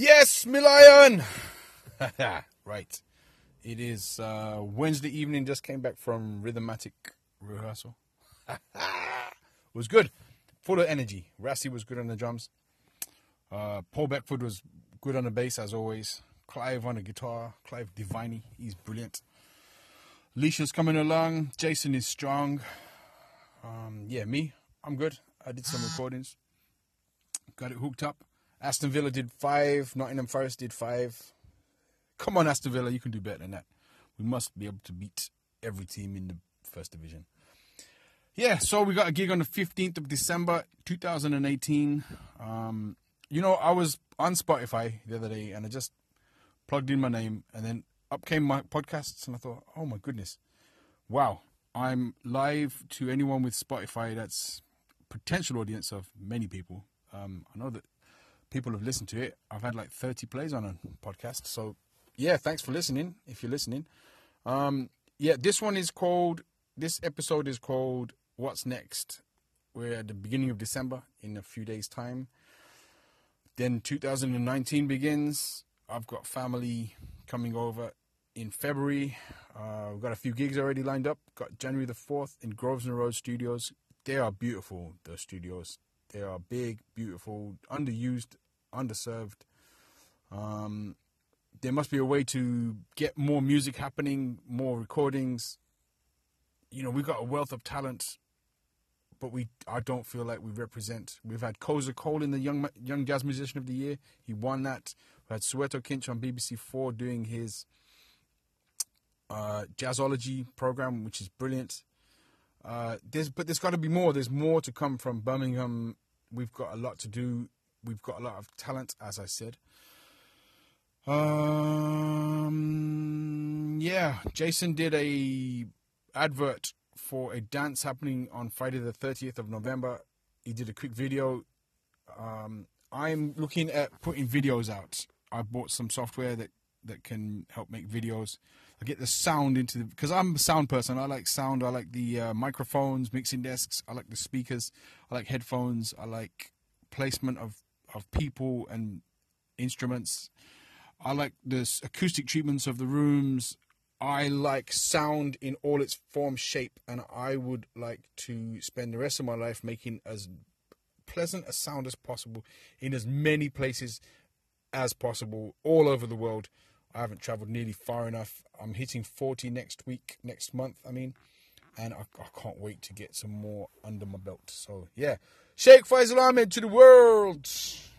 Yes, Milion! right. It is uh, Wednesday evening, just came back from Rhythmatic rehearsal. was good. Full of energy. Rassi was good on the drums. Uh, Paul Beckford was good on the bass, as always. Clive on the guitar. Clive Diviney, he's brilliant. Leisha's coming along. Jason is strong. Um, yeah, me, I'm good. I did some recordings. Got it hooked up. Aston Villa did five. Nottingham Forest did five. Come on, Aston Villa, you can do better than that. We must be able to beat every team in the first division. Yeah, so we got a gig on the 15th of December 2018. Um, you know, I was on Spotify the other day and I just plugged in my name and then up came my podcasts and I thought, oh my goodness, wow, I'm live to anyone with Spotify that's potential audience of many people. Um, I know that people have listened to it. I've had like 30 plays on a podcast. So, yeah, thanks for listening. If you're listening, um, yeah, this one is called. This episode is called "What's Next." We're at the beginning of December in a few days' time. Then 2019 begins. I've got family coming over in February. Uh, we've got a few gigs already lined up. Got January the 4th in Grosvenor Road Studios. They are beautiful, the studios. They are big, beautiful, underused, underserved. Um, there must be a way to get more music happening, more recordings. You know, we've got a wealth of talent, but we I don't feel like we represent. We've had Xhosa Cole in the young young jazz musician of the year. He won that. We had Soweto Kinch on BBC Four doing his uh, jazzology program, which is brilliant. Uh, there's but there's got to be more. There's more to come from Birmingham. We've got a lot to do. We've got a lot of talent, as I said. Um, yeah, Jason did a advert for a dance happening on Friday the 30th of November. He did a quick video. Um, I'm looking at putting videos out. I bought some software that that can help make videos. I get the sound into the because I'm a sound person. I like sound. I like the uh, microphones, mixing desks. I like the speakers. I like headphones. I like placement of of people and instruments. I like the acoustic treatments of the rooms. I like sound in all its form, shape, and I would like to spend the rest of my life making as pleasant a sound as possible in as many places as possible all over the world. I haven't traveled nearly far enough. I'm hitting 40 next week, next month, I mean, and I, I can't wait to get some more under my belt. So, yeah. Sheikh Faisal Ahmed to the world.